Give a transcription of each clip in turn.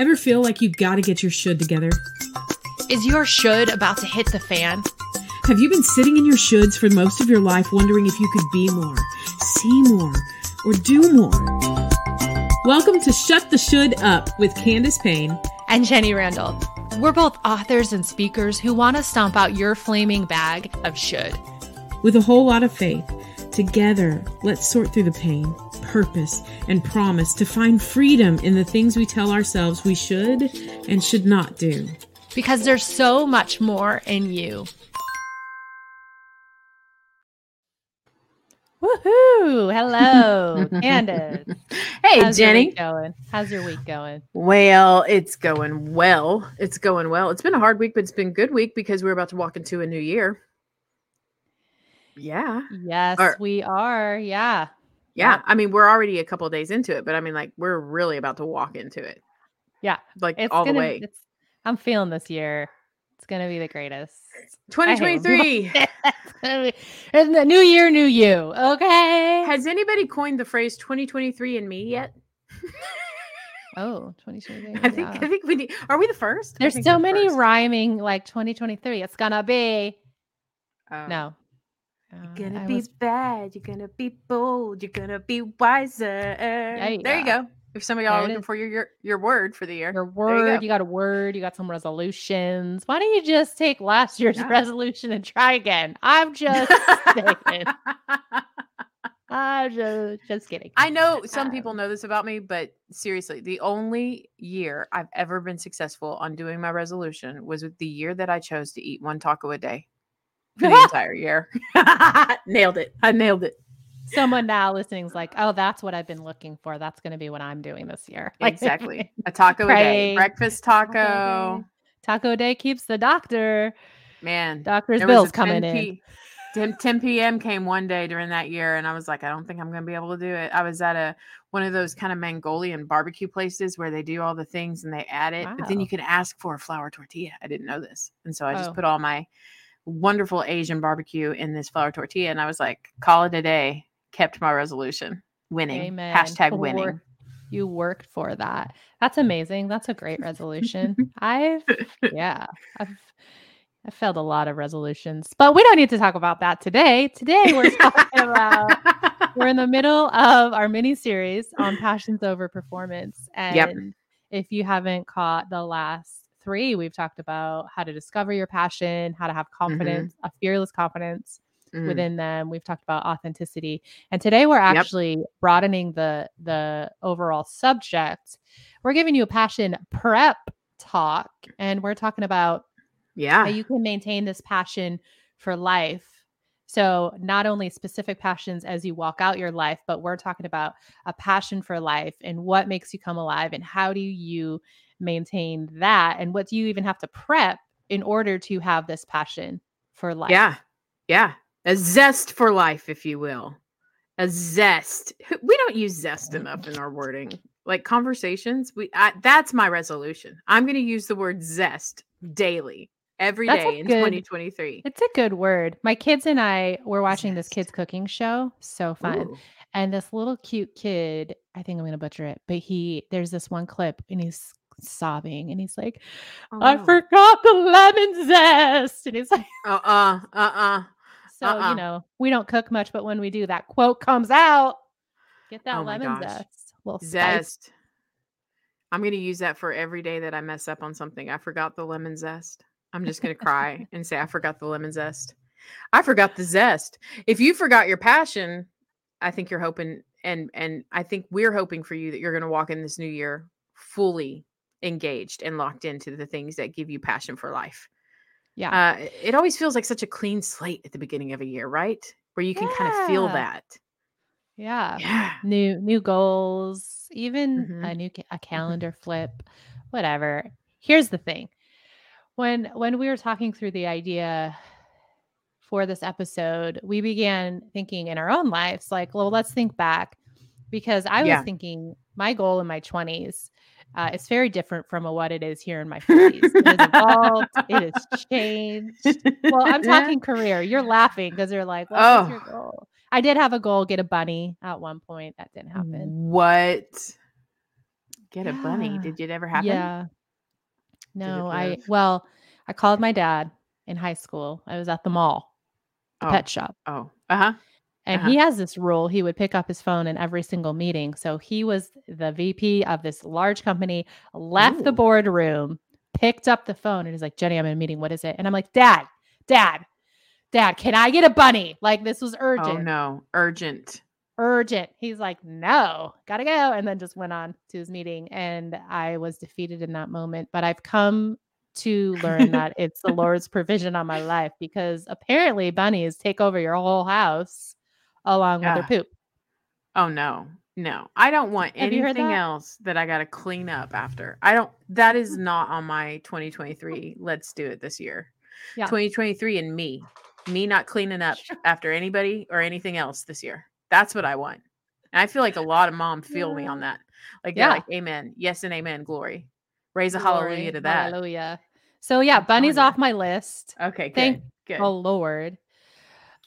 Ever feel like you've got to get your should together? Is your should about to hit the fan? Have you been sitting in your shoulds for most of your life wondering if you could be more, see more, or do more? Welcome to Shut the Should Up with Candace Payne and Jenny Randle. We're both authors and speakers who want to stomp out your flaming bag of should. With a whole lot of faith, together, let's sort through the pain, purpose, and promise to find freedom in the things we tell ourselves we should and should not do. Because there's so much more in you. Woohoo! Hello, Candace. hey, How's Jenny. Your going? How's your week going? Well, it's going well. It's going well. It's been a hard week, but it's been a good week because we're about to walk into a new year. Yeah. Yes, Or- we are. Yeah. Yeah. I mean, we're already a couple of days into it, but I mean, like, we're really about to walk into it. Yeah. Like, It's all gonna, the way. It's, I'm feeling this year. It's gonna be the greatest. 2023. it's gonna be it's the new year, new you. Okay. Has anybody coined the phrase 2023 and me yet? oh, 2023. I think, I think we need, are we the first? There's so many first. rhyming like 2023. It's gonna be Oh. no. You're Uh, gonna I be was- bad. You're gonna be bold. You're gonna be wiser. you there you go. go. If some of y'all are looking is. for your, your your word for the year, your There you word. go. You, got a word. You got some resolutions. Why don't you just take last year's Yeah. resolution and try again? I'm just saying. I'm just just kidding. I know some Um, people know this about me, but seriously, the only year I've ever been successful on doing my resolution was with the year that I chose to eat one taco a day for the entire year. nailed it. I nailed it. Someone now listening is like, oh, that's what I've been looking for. That's going to be what I'm doing this year. Exactly. A taco a day. Breakfast Taco taco. day. Taco day keeps the doctor. Man. Doctor's bills coming 10 in. p- 10, 10 p.m. came one day during that year, and I was like, I don't think I'm going to be able to do it. I was at a one of those kind of Mongolian barbecue places where they do all the things and they add it, but then you can ask for a flour tortilla. I didn't know this, and so I just Oh. put all my wonderful Asian barbecue in this flour tortilla, and I was like, call it a day. Kept my resolution. Winning. Amen. Hashtag winning. You worked for that. That's amazing. That's a great resolution. I've yeah, I've I failed a lot of resolutions, but we don't need to talk about that today. Today we're talking about we're in the middle of our mini series on passions over performance. And Yep. if you haven't caught the last three, we've talked about how to discover your passion, how to have confidence, a fearless confidence Mm. within them. We've talked about authenticity. And today we're actually broadening the the overall subject. We're giving you a passion prep talk and we're talking about yeah. how you can maintain this passion for life. So, not only specific passions as you walk out your life, but we're talking about a passion for life and what makes you come alive and how do you maintain that and what do you even have to prep in order to have this passion for life. Yeah. Yeah. A zest for life, if you will. A zest. We don't use zest enough in our wording. Like conversations, we I, that's my resolution. I'm going to use the word zest daily, every day That's a in good- 2023. It's a good word. My kids and I were watching this kids cooking show. So fun. Ooh. And this little cute kid, I think I'm going to butcher it, but he, there's this one clip and he's sobbing and he's like, Oh, I no. forgot the lemon zest. And he's like, Uh-uh. Uh-uh. so, Uh-uh. you know, we don't cook much, but when we do, that quote comes out. Get that Oh lemon zest. Little spice. Zest. I'm going to use that for every day that I mess up on something. I forgot the lemon zest. I'm just going to cry and say, I forgot the lemon zest. I forgot the zest. If you forgot your passion, I think you're hoping, and and I think we're hoping for you that you're going to walk in this new year fully engaged and locked into the things that give you passion for life. Yeah. Uh, it always feels like such a clean slate at the beginning of a year, right? Where you can kind of feel that. yeah. Yeah. New, new goals, even Mhm. a new, ca- a calendar flip, whatever. Here's the thing. When, when we were talking through the idea for this episode, we began thinking in our own lives, like, well, let's think back because I was Yeah. thinking my goal in my 20s uh, is very different from what it is here in my 40s. it has evolved, it has changed. Well, I'm talking career. You're laughing because you're like, what was your Oh. goal? I did have a goal, get a bunny at one point. That didn't happen. What? Get a bunny. Did it ever happen? Yeah. No, I well, I called my dad in high school. I was at the mall, the Oh. pet shop. Oh. Uh-huh. And Uh-huh. he has this rule. He would pick up his phone in every single meeting. So he was the VP of this large company, left the Ooh. boardroom, picked up the phone, and he's like, Jenny, I'm in a meeting. What is it? And I'm like, Dad, Dad, Dad, can I get a bunny? Like this was urgent. Oh no. Urgent. Urgent. He's like, no, gotta go. And then just went on to his meeting. And I was defeated in that moment. But I've come to learn that it's the Lord's provision on my life because apparently bunnies take over your whole house along with Yeah. their poop. Oh no. No. I don't want Have anything else that I got to clean up after. I don't that is mm. not on my 2023. Let's do it this year. Yeah. 2023 and me. Me not cleaning up after anybody or anything else this year. That's what I want. And I feel like a lot of moms feel me on that. Like Yeah. like, Amen. Yes and amen. Glory. Raise a hallelujah to that. Hallelujah. So yeah, I'm telling bunnies off my list. Okay, good. Thank good. Oh Lord.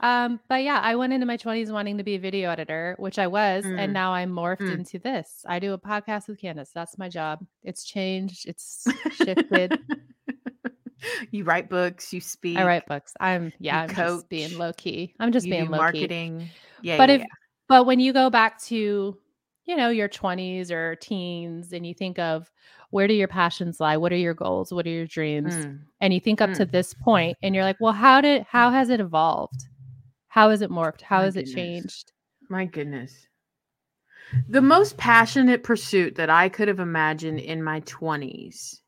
Um, but yeah, I went into my 20s wanting to be a video editor, which I was, Mm. and now I'm morphed Mm. into this. I do a podcast with Candace. That's my job. It's changed, it's shifted. you write books, you speak. I write books. I'm yeah, I'm coach, just being low key. I'm just being low key. marketing. Yeah, But yeah, if yeah. but when you go back to, you know, your 20s or teens and you think of where do your passions lie? What are your goals? What are your dreams? Mm. And you think up to this point and you're like, well, how did how has it evolved? How has it morphed? How My has it changed? My goodness. The most passionate pursuit that I could have imagined in my 20s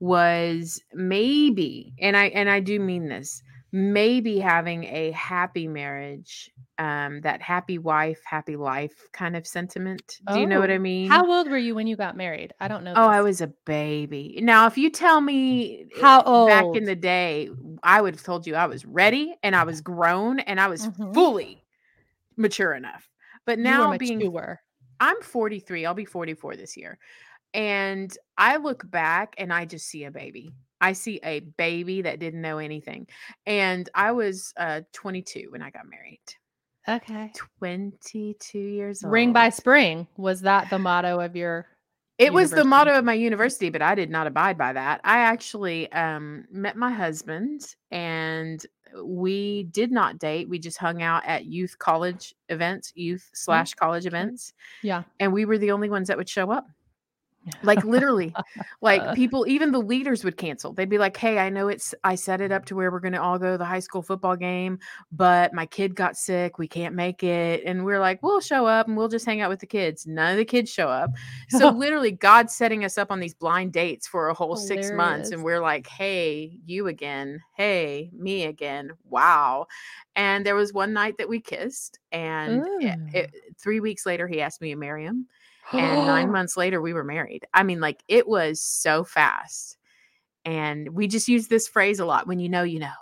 was maybe, and I and I do mean this, maybe having a happy marriage, um that happy wife, happy life kind of sentiment. Do you know what I Oh, mean? How old were you when you got married? I don't know. Oh, I was a baby. Now, if you tell me How old back in the day, I would have told you I was ready and I was grown and I was Mhm. fully mature enough. But now being mature. I'm 43. I'll be 44 this year. And I look back and I just see a baby. I see a baby that didn't know anything. And I was uh 22 when I got married. Okay. 22 years old. Ring by spring. Was that the motto of your It was the motto of my university, but I did not abide by that. I actually um, met my husband and we did not date. We just hung out at youth college events, youth slash college events. Yeah. And we were the only ones that would show up. Like literally, like uh. people, even the leaders would cancel. They'd be like, Hey, I know it's, I set it up mm-hmm. to where we're going to all go to the high school football game, but my kid got sick. We can't make it. And we're like, we'll show up and we'll just hang out with the kids. None of the kids show up. So literally, God's setting us up on these blind dates for a whole six months, and we're like, "Hey, you again? Hey, me again? Wow!" And there was one night that we kissed, and it- mm. it- three weeks later, he asked me to marry him, and nine months later, we were married. I mean, like it was so fast, and we just use this phrase a lot: "When you know, you know.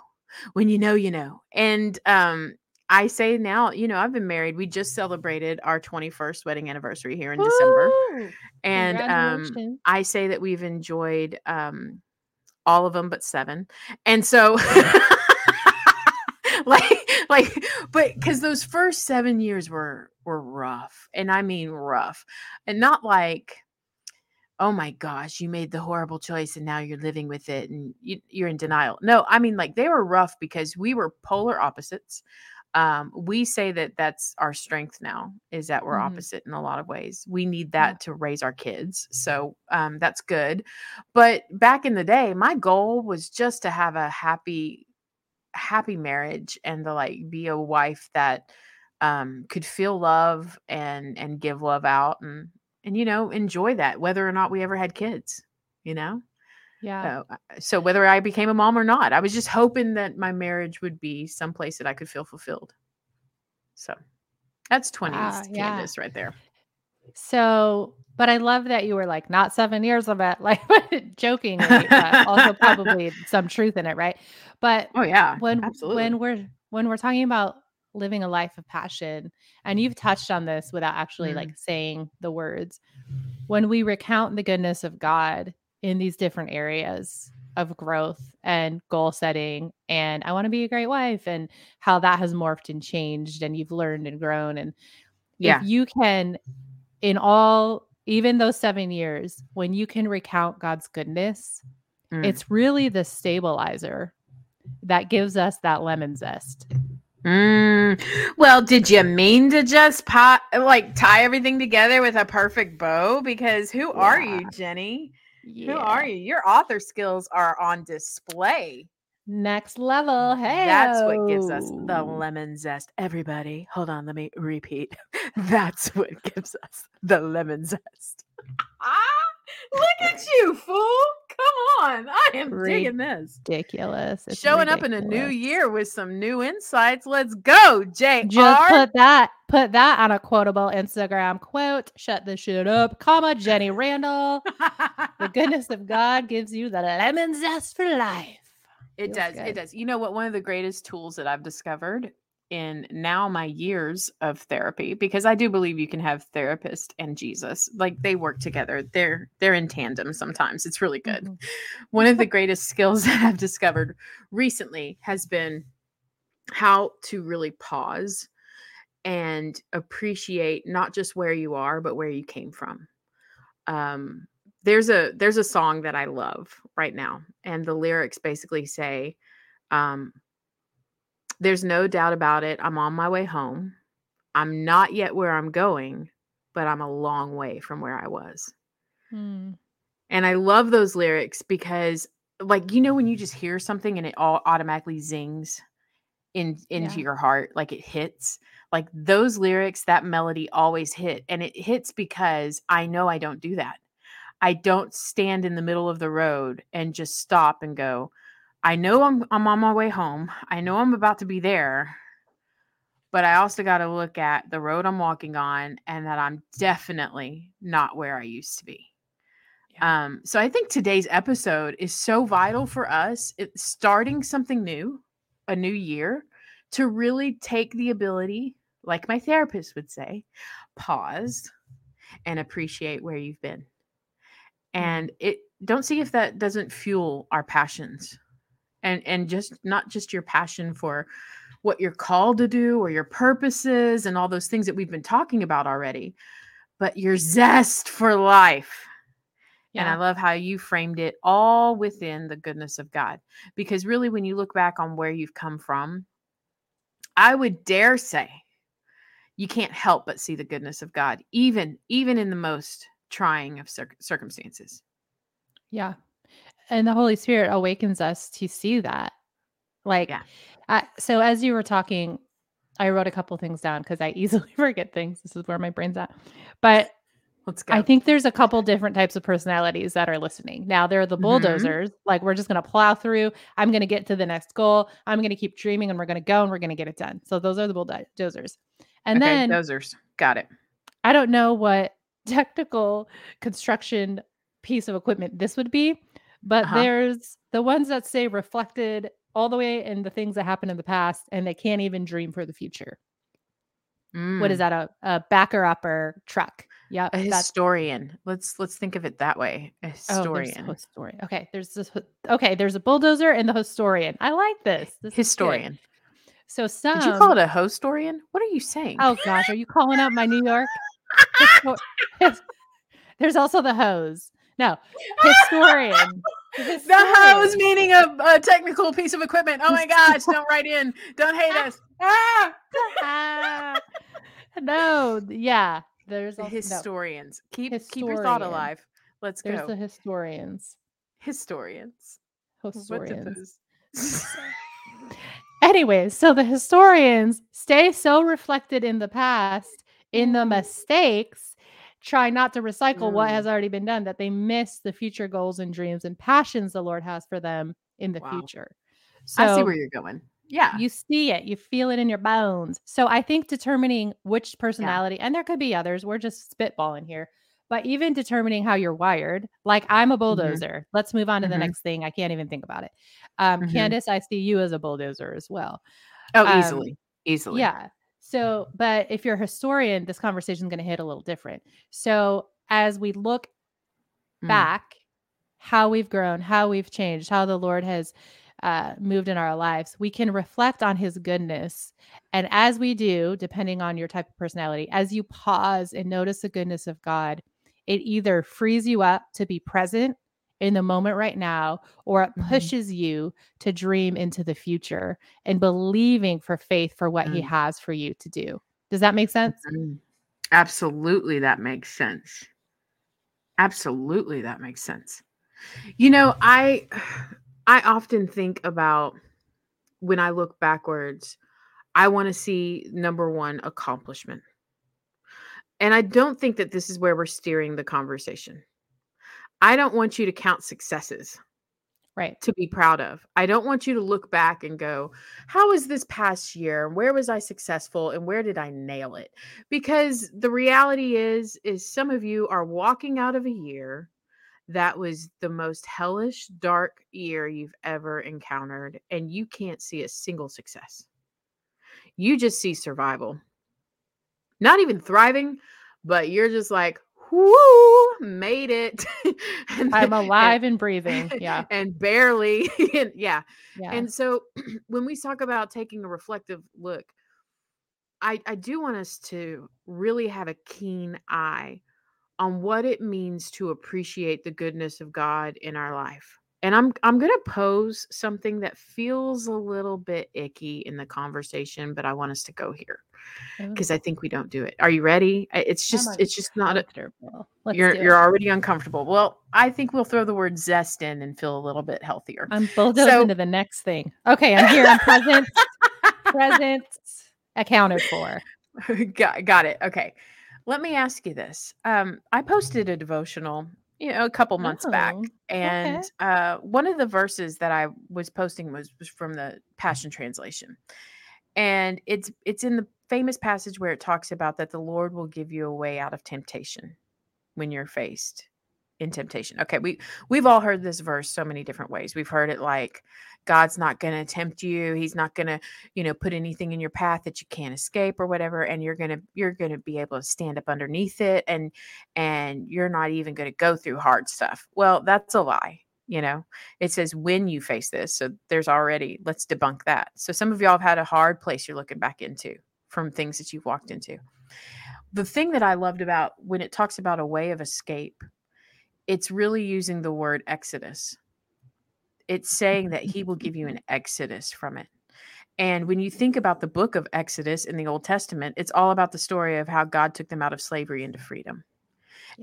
When you know, you know." And um, I say now, you know, I've been married. We just celebrated our 21st wedding anniversary here in December. And um, I say that we've enjoyed um, all of them but seven. And so, like, like, but because those first seven years were were rough, and I mean rough, and not like, oh my gosh, you made the horrible choice and now you're living with it and you, you're in denial. No, I mean like they were rough because we were polar opposites. Um, we say that that's our strength now is that we're Mhm. opposite in a lot of ways. We need Yeah. that to raise our kids. So um, that's good. But back in the day, my goal was just to have a happy, happy marriage and to like be a wife that um, could feel love and and give love out and and you know enjoy that whether or not we ever had kids. You know. Yeah. So, uh, so whether I became a mom or not, I was just hoping that my marriage would be someplace that I could feel fulfilled. So that's 20s Wow, yeah. Candace right there. So, but I love that you were like not seven years of it, like jokingly, but also probably some truth in it, right? But Oh yeah, when absolutely. when we're when we're talking about living a life of passion, and you've touched on this without actually Mm. like saying the words, when we recount the goodness of God in these different areas of growth and goal setting and I want to be a great wife and how that has morphed and changed and you've learned and grown and yeah, if you can in all even those seven years, when you can recount God's goodness, Mm. it's really the stabilizer that gives us that lemon zest. Mm. Well, did you mean to just pot like tie everything together with a perfect bow? Because who are you, Jenny? Yeah. Who are you? Your author skills are on display. Next level. Hey. That's what gives us the lemon zest. Everybody, hold on, let me repeat. That's what gives us the lemon zest. ah, look at you, fool. Come on. I am digging this. ridiculous. It's Showing up in a new year with some new insights. Let's go, JR. Just put that put that on a quotable Instagram quote. Shut this shit up, comma Jenny Randle. The goodness of God gives you the lemon zest for life. It Feels does. good. It does. You know what? One of the greatest tools that I've discovered in now my years of therapy, because I do believe you can have therapist and Jesus, like they work together. They're they're in tandem sometimes. It's really good. Mhm. One of the greatest skills that I've discovered recently has been how to really pause and appreciate not just where you are, but where you came from. Um, there's a there's a song that I love right now, and the lyrics basically say, um, "There's no doubt about it. I'm on my way home. I'm not yet where I'm going, but I'm a long way from where I was." Mm. And I love those lyrics because like you know when you just hear something and it all automatically zings in into Yeah. your heart like it hits like those lyrics that melody always hit and it hits because I know I don't do that. I don't stand in the middle of the road and just stop and go I know I'm I'm on my way home. I know I'm about to be there. But I also got to look at the road I'm walking on and that I'm definitely not where I used to be. Um, so I think today's episode is so vital for us. It's starting something new, a new year, to really take the ability, like my therapist would say, pause and appreciate where you've been. Mm. And it don't see if that doesn't fuel our passions. And and just not just your passion for what you're called to do or your purposes and all those things that we've been talking about already, but your zest for life. And I love how you framed it all within the goodness of God. Because really, when you look back on where you've come from, I would dare say you can't help but see the goodness of God, even even in the most trying of circ- circumstances. Yeah. And the Holy Spirit awakens us to see that. Like, Yeah. I, so as you were talking, I wrote a couple things down because I easily forget things. This is where my brain's at. But Let's go. I think there's a couple different types of personalities that are listening. Now, there are the Mhm. bulldozers, like we're just going to plow through. I'm going to get to the next goal. I'm going to keep dreaming and we're going to go and we're going to get it done. So, those are the bulldozers. And okay, then dozers. Got it. I don't know what technical construction piece of equipment this would be, but Uh-huh. there's the ones that say reflected all the way in the things that happened in the past and they can't even dream for the future. What is Mm, that? A, a backer upper truck. Yeah. a historian? Let's let's think of it that way. A Oh, historian. a historian. Okay, there's this. Okay, there's a bulldozer and the historian. I like this. this historian. So some. Did you call it a historian? What are you saying? Oh gosh, are you calling out my New York? His- there's also the hose. No, historian. The The hose meaning a, a technical piece of equipment. Oh my gosh, don't write in. Don't hate us. Ah! Ah, no, yeah. There's The also, no, historians. Keep keep your thought alive. Let's there's go. There's the historians. historians. Historians. Anyways, so the historians stay so reflected in the past, in the mistakes, try not to recycle what Mm. has already been done, that they miss the future goals and dreams and passions the Lord has for them in the Wow. future. So I see where you're going. Yeah. you see it, you feel it in your bones. So I think determining which personality, and there could be others, we're just spitballing here, but even determining how you're wired, like I'm a bulldozer. Let's move on to the Mhm. next thing. I can't even think about it. Um, Mhm. Candace, I see you as a bulldozer as well. oh, um, easily. Easily. Yeah. So, but if you're a historian, this conversation is going to hit a little different. So, as we look Mm. back, how we've grown, how we've changed, how the Lord has uh, moved in our lives, we can reflect on his goodness. And as we do, depending on your type of personality, as you pause and notice the goodness of God, it either frees you up to be present in the moment right now, or it Mhm. pushes you to dream into the future and believing for faith for what He Mm. has for you to do. Does that make sense? Mm. Absolutely, that makes sense. Absolutely, that makes sense. You know, I I often think about when I look backwards, I want to see number one accomplishment. And I don't think that this is where we're steering the conversation. I don't want you to count successes Right. to be proud of. I don't want you to look back and go, how was this past year? Where was I successful and where did I nail it? Because the reality is is some of you are walking out of a year that was the most hellish dark year you've ever encountered and you can't see a single success. You just see survival. Not even thriving, but you're just like, whoo, made it. And- I'm and- alive and breathing. Yeah. and barely and yeah Yeah. and so when we talk about taking a reflective look i i do want us to really have a keen eye on what it means to appreciate the goodness of god in our life and i'm i'm going to pose something that feels a little bit icky in the conversation but i want us to go here because i think we don't do it are you ready it's I'm just it's just not a, you're you're already uncomfortable. Well, I think we'll throw the word zest in and feel a little bit healthier. I'm bulldozing So- into the next thing. Okay, I'm here. I'm present. present. Accounted for. got, got it. Okay. Let me ask you this. Um, I posted a devotional, you know, a couple months back, Oh, and uh, one of the verses that I was posting was, was from the Passion Translation, and it's it's in the famous passage where it talks about that the Lord will give you a way out of temptation when you're faced in temptation. Okay, we we've all heard this verse so many different ways. We've heard it like God's not going to tempt you. He's not going to, you know, put anything in your path that you can't escape or whatever and you're going to you're going to be able to stand up underneath it and and you're not even going to go through hard stuff. Well, that's a lie. You know, it says when you face this. So there's already, let's debunk that. So some of y'all have had a hard place you're looking back into from things that you've walked into. The thing that I loved about when it talks about a way of escape, it's really using the word exodus. It's saying that he will give you an exodus from it. And when you think about the book of Exodus in the Old Testament, it's all about the story of how God took them out of slavery into freedom.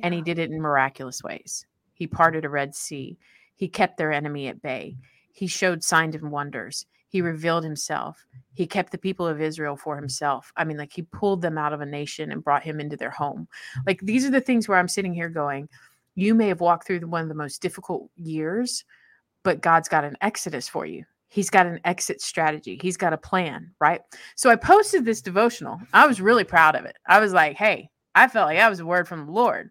And he did it in miraculous ways. He parted a Red Sea, he kept their enemy at bay, he showed signs and wonders, he revealed himself, he kept the people of Israel for himself. I mean, like he pulled them out of a nation and brought him into their home. Like these are the things where I'm sitting here going, you may have walked through one of the most difficult years, but God's got an exodus for you. He's got an exit strategy. He's got a plan, right? So I posted this devotional. I was really proud of it. I was like, hey, I felt like that was a word from the Lord.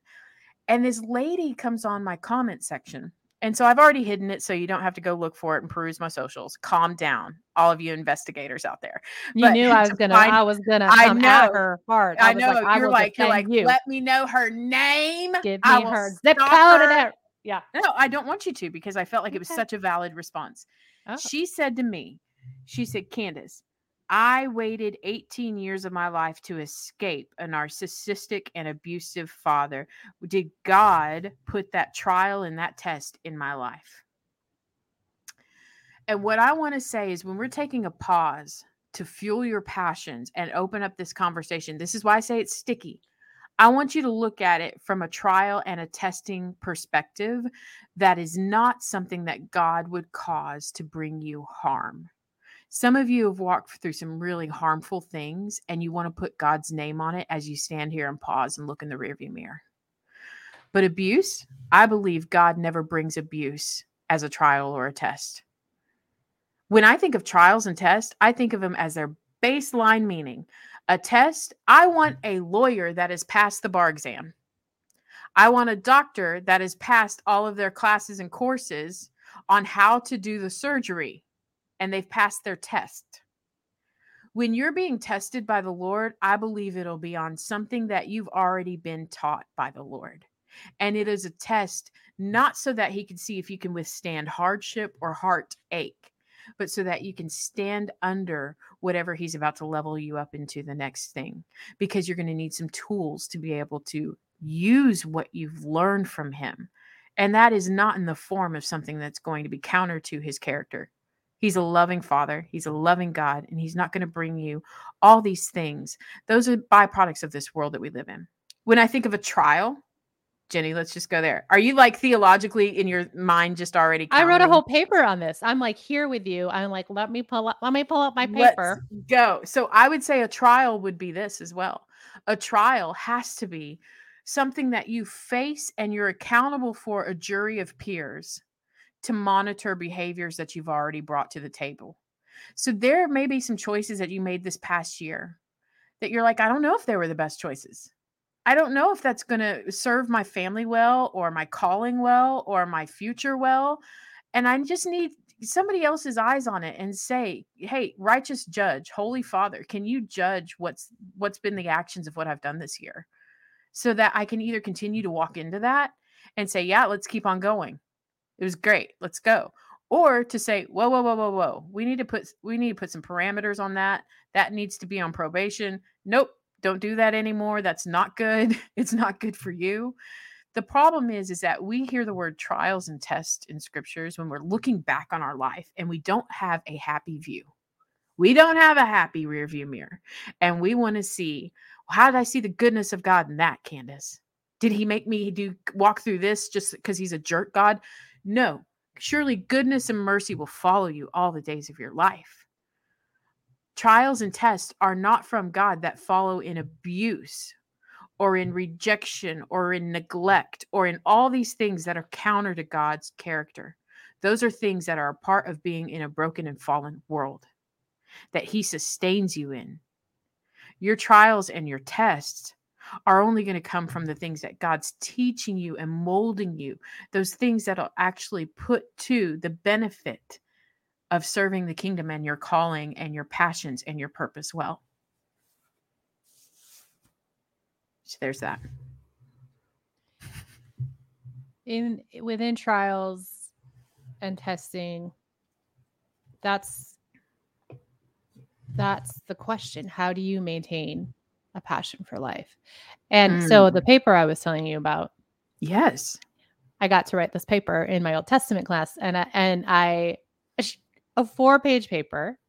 And this lady comes on my comment section. And so I've already hidden it so you don't have to go look for it and peruse my socials. Calm down, all of you investigators out there. You but knew I was gonna. find- I was gonna I know. her hard. I, was know Like, I you're like you're like you. let me know her name. Give I me will her zip code and her." Yeah. No, I don't want you to because I felt like it was such a valid response. Oh. She said to me, she said, Candace, I waited 18 years of my life to escape a narcissistic and abusive father. Did God put that trial and that test in my life? And what I want to say is when we're taking a pause to fuel your passions and open up this conversation, this is why I say it's sticky. I want you to look at it from a trial and a testing perspective that is not something that God would cause to bring you harm. Some of you have walked through some really harmful things and you want to put God's name on it as you stand here and pause and look in the rearview mirror. But abuse, I believe God never brings abuse as a trial or a test. When I think of trials and tests, I think of them as their baseline meaning. A test, I want mm. a lawyer that has passed the bar exam. I want a doctor that has passed all of their classes and courses on how to do the surgery and they've passed their test. When you're being tested by the Lord, I believe it'll be on something that you've already been taught by the Lord. And it is a test not so that he can see if you can withstand hardship or heartache, but so that you can stand under whatever he's about to level you up into the next thing because you're going to need some tools to be able to use what you've learned from him. And that is not in the form of something that's going to be counter to his character. He's a loving father, he's a loving God, and he's not going to bring you all these things. Those are byproducts of this world that we live in. When I think of a trial, Jenny, let's just go there. Are you like theologically in your mind just already? I wrote a whole paper on this. I'm like here with you. I'm like, let me pull up, let me pull up my Let's paper. go. So I would say a trial would be this as well. A trial has to be something that you face and you're accountable for a jury of peers to monitor behaviors that you've already brought to the table. So there may be some choices that you made this past year that you're like, I don't know if they were the best choices. I don't know if that's going to serve my family well or my calling well or my future well. And I just need somebody else's eyes on it and say, "Hey, righteous judge, holy father, can you judge what's what's been the actions of what I've done this year?" So that I can either continue to walk into that and say, "Yeah, let's keep on going. It was great. Let's go." Or to say, "Whoa, whoa, whoa, whoa, whoa. We need to put we need to put some parameters on that. That needs to be on probation. Nope, don't do that anymore. That's not good. It's not good for you." The problem is is that we hear the word trials and tests in scriptures when we're looking back on our life and we don't have a happy view. We don't have a happy rear view mirror. And we want to see, well, how did I see the goodness of God in that, Candace? Did he make me do walk through this just because he's a jerk God? No. Surely goodness and mercy will follow you all the days of your life. Trials and tests are not from God that follow in abuse or in rejection or in neglect or in all these things that are counter to God's character. Those are things that are a part of being in a broken and fallen world that He sustains you in. Your trials and your tests are only going to come from the things that God's teaching you and molding you, those things that'll actually put to the benefit of serving the kingdom and your calling and your passions and your purpose well. So there's that. in within trials and testing that's that's the question how do you maintain a passion for life and so the paper i was telling you about Yes. i got to write this paper in my old testament class and I, and i a four page paper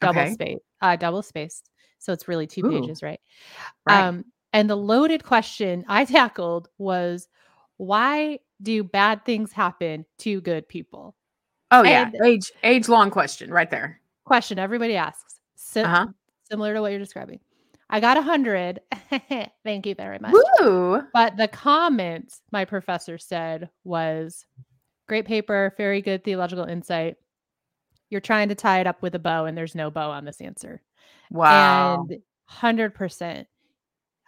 double Okay. space uh double spaced so it's really two Ooh. pages right Right. um, and the loaded question I tackled was why do bad things happen to good people? oh yeah. and- Age age long question right there. Question everybody asks. Si- Uh-huh. Similar to what you're describing. I got a hundred. Thank you very much. Woo. But the comment my professor said was great paper, very good theological insight. You're trying to tie it up with a bow, and there's no bow on this answer. Wow. And 100%.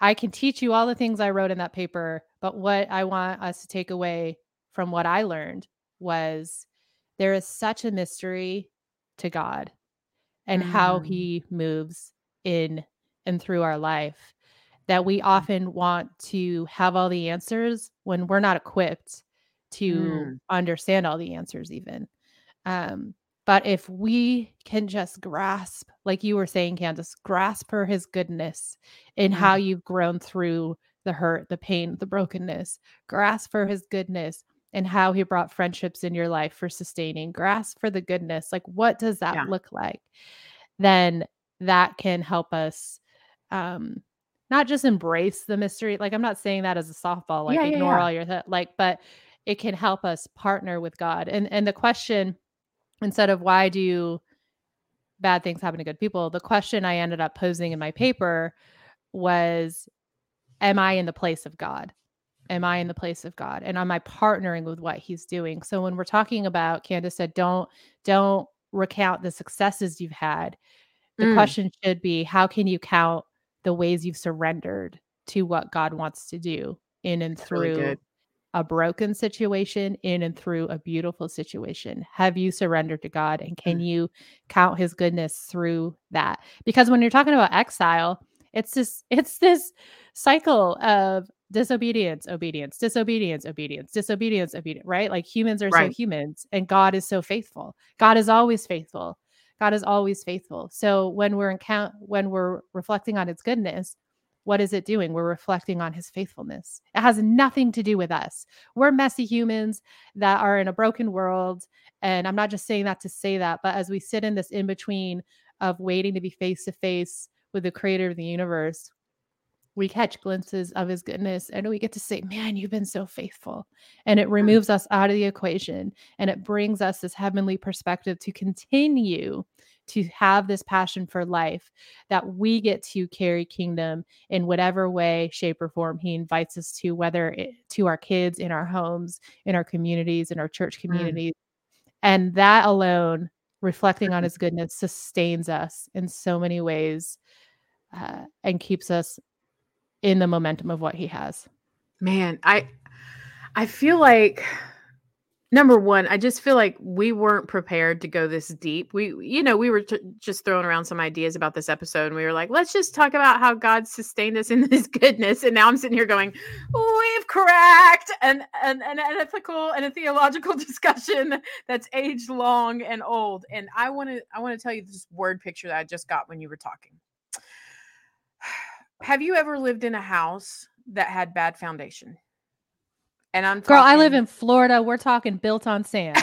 I can teach you all the things I wrote in that paper, but what I want us to take away from what I learned was there is such a mystery to God and how Mm. he moves in and through our life that we often want to have all the answers when we're not equipped to Mm. understand all the answers even um but if we can just grasp like you were saying candace grasp for his goodness in Mm. how you've grown through the hurt the pain the brokenness grasp for his goodness and how he brought friendships in your life for sustaining grasp for the goodness like what does that Yeah. look like then that can help us um not just embrace the mystery like i'm not saying that as a softball like Yeah, yeah, ignore yeah. all your th- like but it can help us partner with god. And and the question instead of why do bad things happen to good people the question i ended up posing in my paper was am i in the place of god? Am i in the place of god? And am i partnering with what he's doing? So when we're talking about candace said don't don't recount the successes you've had the Mm. question should be how can you count the ways you've surrendered to what god wants to do in and That's really through good. a broken situation in and through a beautiful situation. Have you surrendered to god and can Mm. you count his goodness through that? Because when you're talking about exile it's this it's this cycle of disobedience obedience disobedience obedience disobedience obedience right? Like humans are so humans and god is so faithful. God is always faithful god is always faithful so when we're when we're reflecting on his goodness what is it doing? We're reflecting on his faithfulness. It has nothing to do with us. We're messy humans that are in a broken world. And I'm not just saying that to say that, but as we sit in this in between of waiting to be face to face with the creator of the universe, we catch glimpses of his goodness and we get to say, Man, you've been so faithful. And it removes us out of the equation and it brings us this heavenly perspective to continue to have this passion for life that we get to carry kingdom in whatever way shape or form he invites us to whether it, to our kids in our homes in our communities in our church communities mm. and that alone reflecting on his goodness sustains us in so many ways uh, and keeps us in the momentum of what he has. Man i i feel like number one i just feel like we weren't prepared to go this deep. We you know we were t- just throwing around some ideas about this episode and we were like let's just talk about how god sustained us in this goodness. And now i'm sitting here going we've cracked! An, an, an ethical and a theological discussion that's aged long and old. And i want to i want to tell you this word picture that i just got when you were talking have you ever lived in a house that had bad foundation and I'm talking... girl, I live in Florida. We're talking built on sand.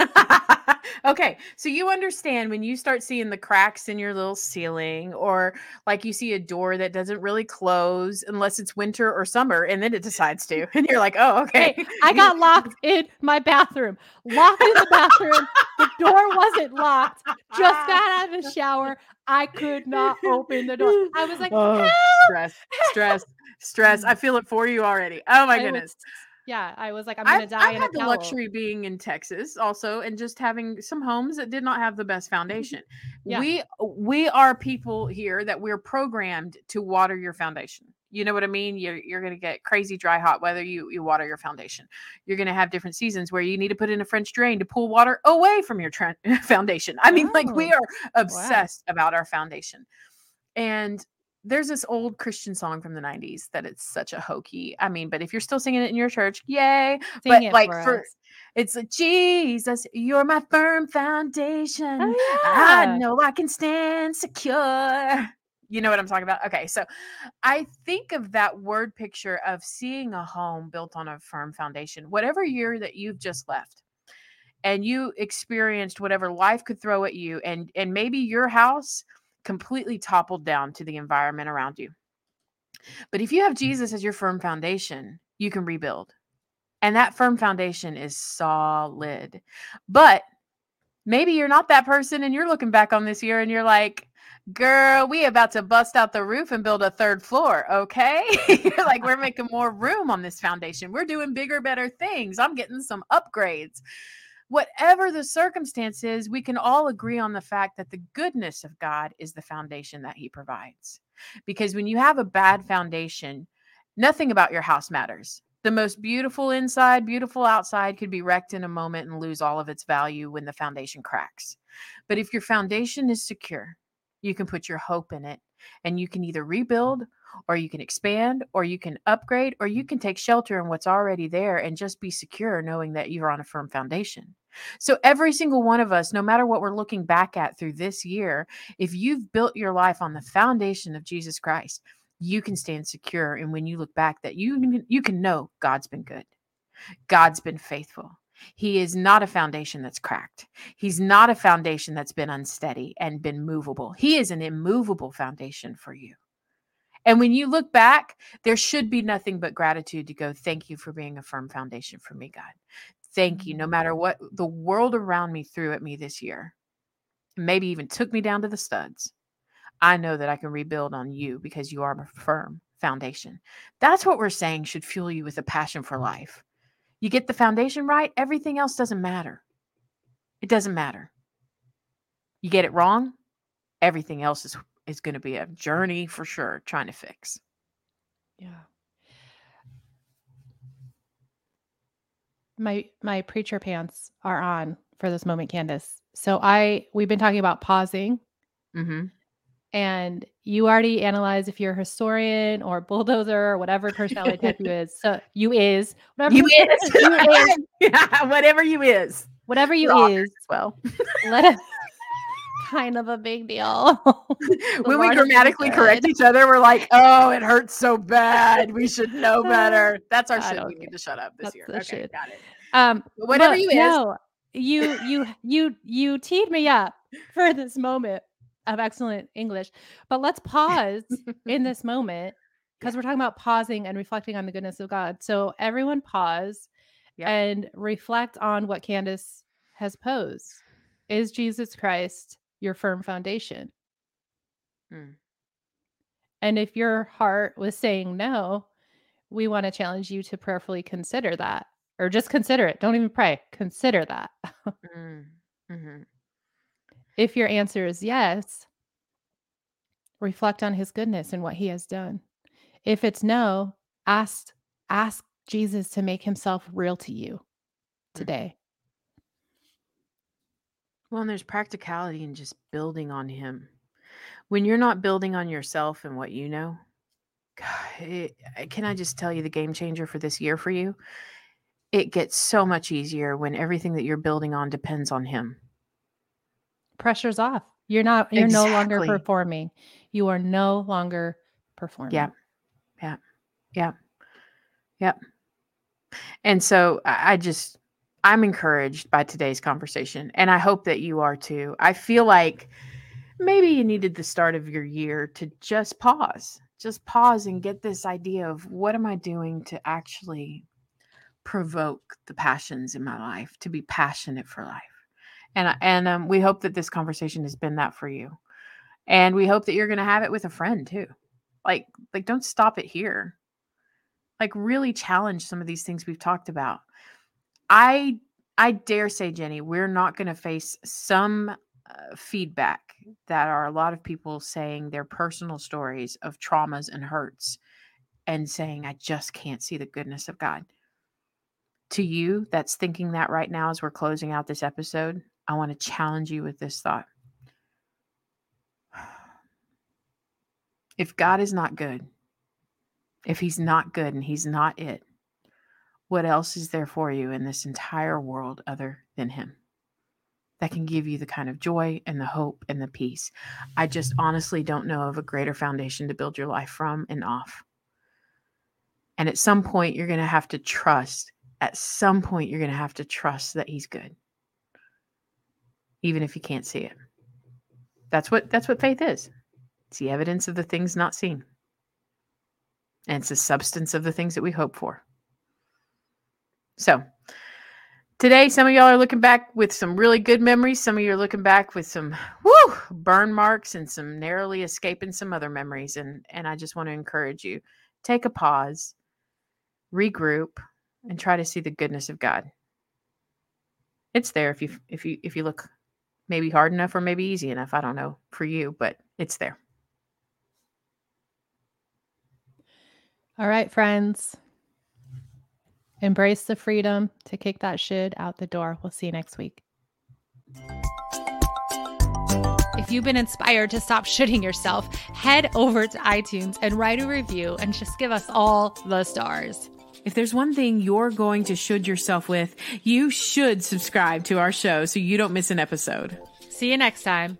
okay, so you understand when you start seeing the cracks in your little ceiling, or like you see a door that doesn't really close unless it's winter or summer, and then it decides to, and you're like, oh, okay. Hey, I got locked in my bathroom, locked in the bathroom. The door wasn't locked. Just got out of the shower. I could not open the door. I was like, oh, stress, stress, stress. I feel it for you already. Oh my goodness. Was, yeah, I was like, I'm gonna I've, die. I've in had the towel. luxury being in Texas also, and just having some homes that did not have the best mm-hmm. foundation. Yeah. We we are people here that we're programmed to water your foundation. You know what I mean? You're you're gonna get crazy dry hot weather. You you water your foundation. You're gonna have different seasons where you need to put in a French drain to pull water away from your tra- foundation. I mean, oh, like we oh, are obsessed wow. about our foundation, and there's this old Christian song from the 90s that it's such a hokey. I mean, but if you're still singing it in your church, yay. Sing but like for, for it's like Jesus, you're my firm foundation. Oh, yeah. I know I can stand secure. You know what I'm talking about? Okay, so I think of that word picture of seeing a home built on a firm foundation, whatever year that you've just left and you experienced whatever life could throw at you and and maybe your house completely toppled down to the environment around you. But if you have mm. Jesus as your firm foundation, you can rebuild. And that firm foundation is solid. But maybe you're not that person and you're looking back on this year and you're like, girl, we about to bust out the roof and build a third floor. Okay. you're like, we're making more room on this foundation. We're doing bigger, better things. I'm getting some upgrades whatever the circumstances, we can all agree on the fact that the goodness of God is the foundation that He provides. Because when you have a bad foundation, nothing about your house matters. The most beautiful inside, beautiful outside could be wrecked in a moment and lose all of its value when the foundation cracks. But if your foundation is secure, you can put your hope in it and you can either mm. rebuild or you can expand or you can upgrade or you can take shelter in what's already there and just be secure knowing that you're on a firm foundation. So, every single one of us, no matter what we're looking back at through this year, if you've built your life on the foundation of Jesus Christ, you can stand secure. And when you look back, that you you can know God's been good, God's been faithful. He is not a foundation that's cracked. He's not a foundation that's been unsteady and been movable. He is an immovable foundation for you. And when you look back, there should be nothing but gratitude to go, thank you for being a firm foundation for me, God. Thank you. No matter mm. what the world around me threw at me this year, maybe even took me down to the studs, I know that I can rebuild on you because you are a firm foundation. That's what we're saying should fuel you with a passion for mm. life. You get the foundation right, everything else doesn't matter. It doesn't matter. You get it wrong, everything else is is going to be a journey for sure trying to fix. Yeah. My my preacher pants are on for this moment, Candace. So I we've been talking about pausing. Mm-hmm. And you already analyze if you're a historian or bulldozer or whatever personality type you is. So you is whatever you, you is. you is. yeah, whatever you is. Whatever you is. Well, let us kind of a big deal. when we grammatically correct each other, we're like, "Oh, it hurts so bad. We should know better." That's our shit. We need to shut up this That's year. Okay, shit. got it. Um, whatever you is, no, you you you you teed me up for this moment of excellent English. But let's pause in this moment because we're talking about pausing and reflecting on the goodness of God. So everyone pause yep. and reflect on what Candace has posed. Is Jesus Christ your firm foundation? Hmm. And if your heart was saying no, we want to challenge you to prayerfully consider that or just consider it. Don't even pray, consider that. mm. hmm If your answer is yes, reflect on his goodness and what he has done. If it's no, ask ask Jesus to make himself real to you mm. today. Well, and there's practicality in just building on him. When you're not building on yourself and what you know, God, it, can I just tell you the game changer for this year for you? It gets so much easier when everything that you're building on depends on him. Pressure's off. You're not you're exactly. no longer performing. You are no longer performing. Yeah. Yeah. Yeah. Yeah. And so I just I'm encouraged by today's conversation and I hope that you are too. I feel like maybe you needed the start of your year to just pause. Just pause and get this idea of what am I doing to actually provoke the passions in my life, to be passionate for life. And and um, we hope that this conversation has been that for you. And we hope that you're going to have it with a friend too. Like like don't stop it here. Like really challenge some of these things we've talked about. I I dare say Jenny, we're not going to face some uh, feedback that are a lot of people saying their personal stories of traumas and hurts and saying I just can't see the goodness of God. To you that's thinking that right now as we're closing out this episode, I want to challenge you with this thought. If God is not good, if He's not good and He's not it, what else is there for you in this entire world other than Him that can give you the kind of joy and the hope and the peace? I just honestly don't know of a greater foundation to build your life from and off. And at some point, you're going to have to trust. At some point, you're going to have to trust that He's good even if you can't see it. That's what that's what faith is. It's the evidence of the things not seen. And it's the substance of the things that we hope for. So, today some of y'all are looking back with some really good memories. Some of you are looking back with some whoo burn marks and some narrowly escaping some other memories. And and I just want to encourage you. Take a pause, regroup, and try to see the goodness of God. It's there if you if you if you look maybe hard enough or maybe easy enough. I don't know for you, but it's there. All right, friends. Embrace the freedom to kick that shit out the door. We'll see you next week. If you've been inspired to stop shitting yourself, head over to iTunes and write a review and just give us all the stars. If there's one thing you're going to should yourself with, you should subscribe to our show so you don't miss an episode. See you next time.